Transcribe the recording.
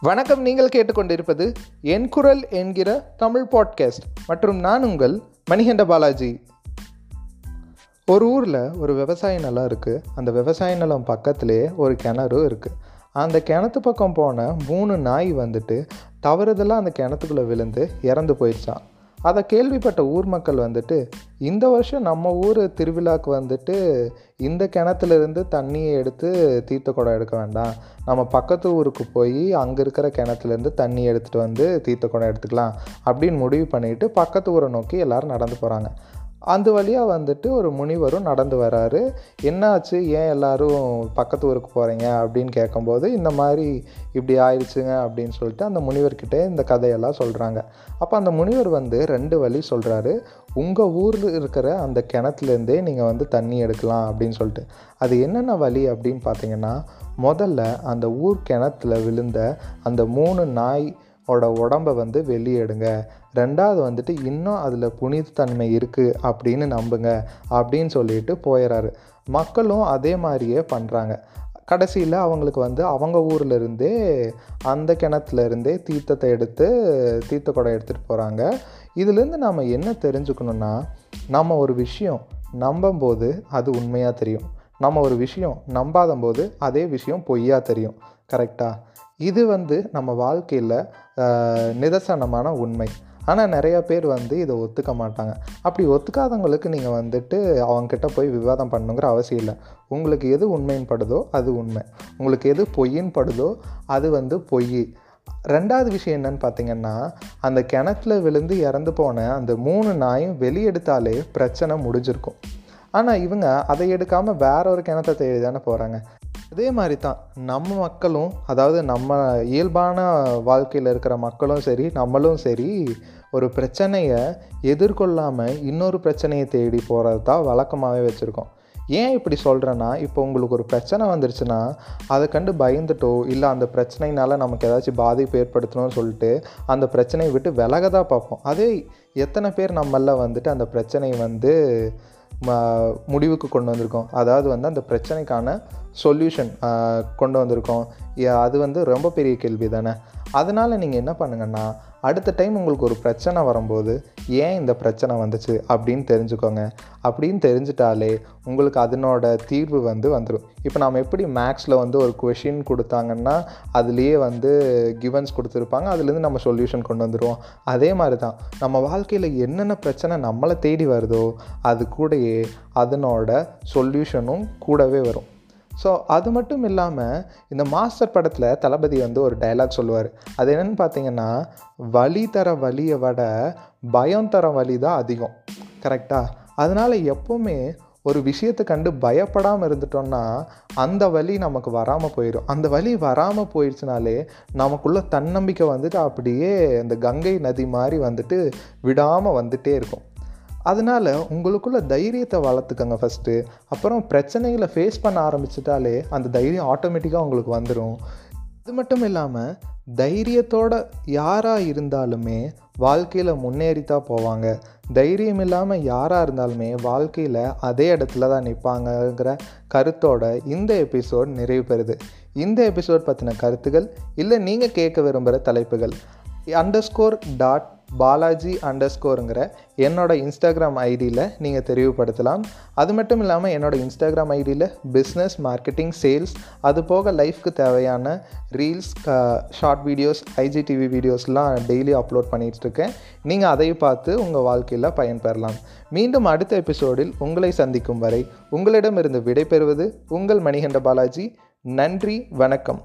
வணக்கம் நீங்கள் கேட்டுக்கொண்டிருப்பது என் குரல் என்கிற தமிழ் பாட்காஸ்ட் மற்றும் நான் உங்கள் மணிகண்ட பாலாஜி. ஒரு ஊரில் ஒரு விவசாய நிலம் இருக்குது அந்த விவசாய நிலம் பக்கத்திலே ஒரு கிணறு இருக்குது அந்த கிணத்து பக்கம் போன மூணு நாய் வந்துட்டு தவறுதலாக அந்த கிணத்துக்குள்ளே விழுந்து இறந்து போயிடுச்சான் அதை கேள்விப்பட்ட ஊர் மக்கள் வந்துட்டு இந்த வருஷம் நம்ம ஊர் திருவிழாவுக்கு வந்துட்டு இந்த கிணத்துலேருந்து தண்ணியை எடுத்து தீர்த்த குடம் எடுக்க வேண்டாம். நம்ம பக்கத்து ஊருக்கு போய் அங்கே இருக்கிற கிணத்துலேருந்து தண்ணி எடுத்துகிட்டு வந்து தீர்த்த குடம் எடுத்துக்கலாம் அப்படின்னு முடிவு பண்ணிவிட்டு பக்கத்து ஊரை நோக்கி எல்லோரும் நடந்து போகிறாங்க அந்த வழியாக வந்துட்டு ஒரு முனிவரும் நடந்து வராரு. என்னாச்சு? ஏன் எல்லாரும் பக்கத்து ஊருக்கு போகிறீங்க அப்படின்னு கேட்கும்போது இந்த மாதிரி இப்படி ஆயிடுச்சுங்க அப்படின்னு சொல்லிட்டு அந்த முனிவர்கிட்ட இந்த கதையெல்லாம் சொல்கிறாங்க அப்போ அந்த முனிவர் வந்து ரெண்டு வழி சொல்கிறாரு உங்கள் ஊரில் இருக்கிற அந்த கிணத்துலேருந்தே நீங்கள் வந்து தண்ணி எடுக்கலாம் அப்படின்னு சொல்லிட்டு. அது என்னென்ன வழி அப்படின்னு பார்த்தீங்கன்னா முதல்ல அந்த ஊர் கிணத்துல விழுந்த அந்த மூணு நாய் ஓட உடம்பை வந்து வெளியேடுங்க. ரெண்டாவது வந்துட்டு இன்னும் அதில் புனிதத்தன்மை இருக்குது அப்படின்னு நம்புங்க அப்படின்னு சொல்லிட்டு போயிடறாரு மக்களும் அதே மாதிரியே பண்ணுறாங்க கடைசியில் அவங்களுக்கு வந்து அவங்க ஊரில் இருந்தே அந்த கிணத்துலேருந்தே தீர்த்தத்தை எடுத்து தீர்த்த குடம் எடுத்துகிட்டு போகிறாங்க இதுலேருந்து நம்ம என்ன தெரிஞ்சுக்கணுன்னா நம்ம ஒரு விஷயம் நம்பும்போது அது உண்மையாக தெரியும். நம்ம ஒரு விஷயம் நம்பாத போது அதே விஷயம் பொய்யா தெரியும். கரெக்டாக இது வந்து நம்ம வாழ்க்கையில் நிதர்சனமான உண்மை. ஆனால் நிறைய பேர் வந்து இதை ஒத்துக்க மாட்டாங்க. அப்படி ஒத்துக்காதவங்களுக்கு நீங்கள் வந்துட்டு அவங்கக்கிட்ட போய் விவாதம் பண்ணுங்கிற அவசியம் இல்லை. உங்களுக்கு எது உண்மைன்னு படுதோ அது உண்மை. உங்களுக்கு எது பொய்ன்னு படுதோ அது வந்து பொய். ரெண்டாவது விஷயம் என்னன்னு பார்த்தீங்கன்னா அந்த கிணத்துல விழுந்து இறந்து போன அந்த மூணு நாயும் வெளியெடுத்தாலே பிரச்சனை முடிஞ்சிருக்கும். ஆனால் இவங்க அதை எடுக்காமல் வேற ஒரு கிணத்தை தேடி தானே போகிறாங்க அதே மாதிரி தான் நம்ம மக்களும் அதாவது நம்ம இயல்பான வாழ்க்கையில் இருக்கிற மக்களும் சரி நம்மளும் சரி ஒரு பிரச்சனையை எதிர்கொள்ளாமல் இன்னொரு பிரச்சனையை தேடி போகிறது தான் வழக்கமாகவே வச்சுருக்கோம். ஏன் இப்படி சொல்கிறேன்னா இப்போ உங்களுக்கு ஒரு பிரச்சனை வந்துருச்சுன்னா அதை கண்டு பயந்துட்டோ இல்லை அந்த பிரச்சனையினால் நமக்கு ஏதாச்சும் பாதிப்பு ஏற்படுத்தணும்னு சொல்லிட்டு அந்த பிரச்சனையை விட்டு விலக தான் பார்ப்போம். அதே எத்தனை பேர் நம்மள வந்துட்டு அந்த பிரச்சனையை வந்து முடிவுக்கு கொண்டு வந்திருக்கோம். அதாவது வந்து அந்த பிரச்சனைக்கான சொல்யூஷன் கொண்டு வந்திருக்கோம். அது வந்து ரொம்ப பெரிய கேள்வி தானே அதனால் நீங்கள் என்ன பண்ணுங்கன்னா அடுத்த டைம் உங்களுக்கு ஒரு பிரச்சனை வரும்போது ஏன் இந்த பிரச்சனை வந்துச்சு அப்படின்னு தெரிஞ்சுக்கோங்க. அப்படின்னு தெரிஞ்சிட்டாலே உங்களுக்கு அதனோட தீர்வு வந்து வந்துடும் இப்போ நம்ம எப்படி மேக்ஸில் வந்து ஒரு கொஷின் கொடுத்தாங்கன்னா அதுலேயே வந்து கிவன்ஸ் கொடுத்துருப்பாங்க. அதுலேருந்து நம்ம சொல்யூஷன் கொண்டு வந்துடுவோம் அதே மாதிரி தான் நம்ம வாழ்க்கையில் என்னென்ன பிரச்சனை நம்மளை தேடி வருதோ அது கூடயே அதனோட சொல்யூஷனும் கூடவே வரும். ஸோ அது மட்டும் இல்லாமல் இந்த மாஸ்டர் படத்தில் தளபதி வந்து ஒரு டைலாக் சொல்லுவார். அது என்னென்னு பார்த்தீங்கன்னா வழி தர வழியை விட பயம் தர வழி தான் அதிகம். கரெக்டாக அதனால் எப்போவுமே ஒரு விஷயத்தை கண்டு பயப்படாமல் இருந்துட்டோம்னா அந்த வழி நமக்கு வராமல் போயிடும் அந்த வழி வராமல் போயிடுச்சுனாலே நமக்குள்ள தன்னம்பிக்கை வந்துட்டு அப்படியே அந்த கங்கை நதி மாதிரி வந்துட்டு விடாமல் வந்துட்டே இருக்கும். அதனால் உங்களுக்குள்ள தைரியத்தை வளர்த்துக்கோங்க ஃபஸ்ட்டு அப்புறம் பிரச்சனைகளை ஃபேஸ் பண்ண ஆரம்பிச்சிட்டாலே அந்த தைரியம் ஆட்டோமேட்டிக்காக உங்களுக்கு வந்துடும் அது மட்டும் இல்லாமல் தைரியத்தோட யாராக இருந்தாலுமே வாழ்க்கையில் முன்னேறித்தான் போவாங்க. தைரியம் இல்லாமல் யாராக இருந்தாலுமே வாழ்க்கையில் அதே இடத்துல தான் நிற்பாங்கங்கிற கருத்தோட இந்த எபிசோட் நிறைவு பெறுது. இந்த எபிசோட் பற்றின கருத்துகள் இல்லை நீங்கள் கேட்க விரும்புகிற தலைப்புகள் அண்டர்ஸ்கோர் டாட் பாலாஜி அண்டர் ஸ்கோருங்கிற என்னோட இன்ஸ்டாகிராம் ஐடியில் நீங்கள் தெரிவுபடுத்தலாம். அது மட்டும் இல்லாமல் என்னோடய இன்ஸ்டாகிராம் ஐடியில் பிஸ்னஸ் மார்க்கெட்டிங் சேல்ஸ் அது போக லைஃப்க்கு தேவையான ரீல்ஸ் ஷார்ட் வீடியோஸ் ஐஜிடிவி வீடியோஸ்லாம் டெய்லி அப்லோட் பண்ணிகிட்ருக்கேன் நீங்கள் அதையும் பார்த்து உங்கள் வாழ்க்கையில் பயன்பெறலாம். மீண்டும் அடுத்த எபிசோடில் உங்களை சந்திக்கும் வரை உங்களிடமிருந்து விடைபெறுவது உங்கள் மணிகண்ட பாலாஜி. நன்றி வணக்கம்.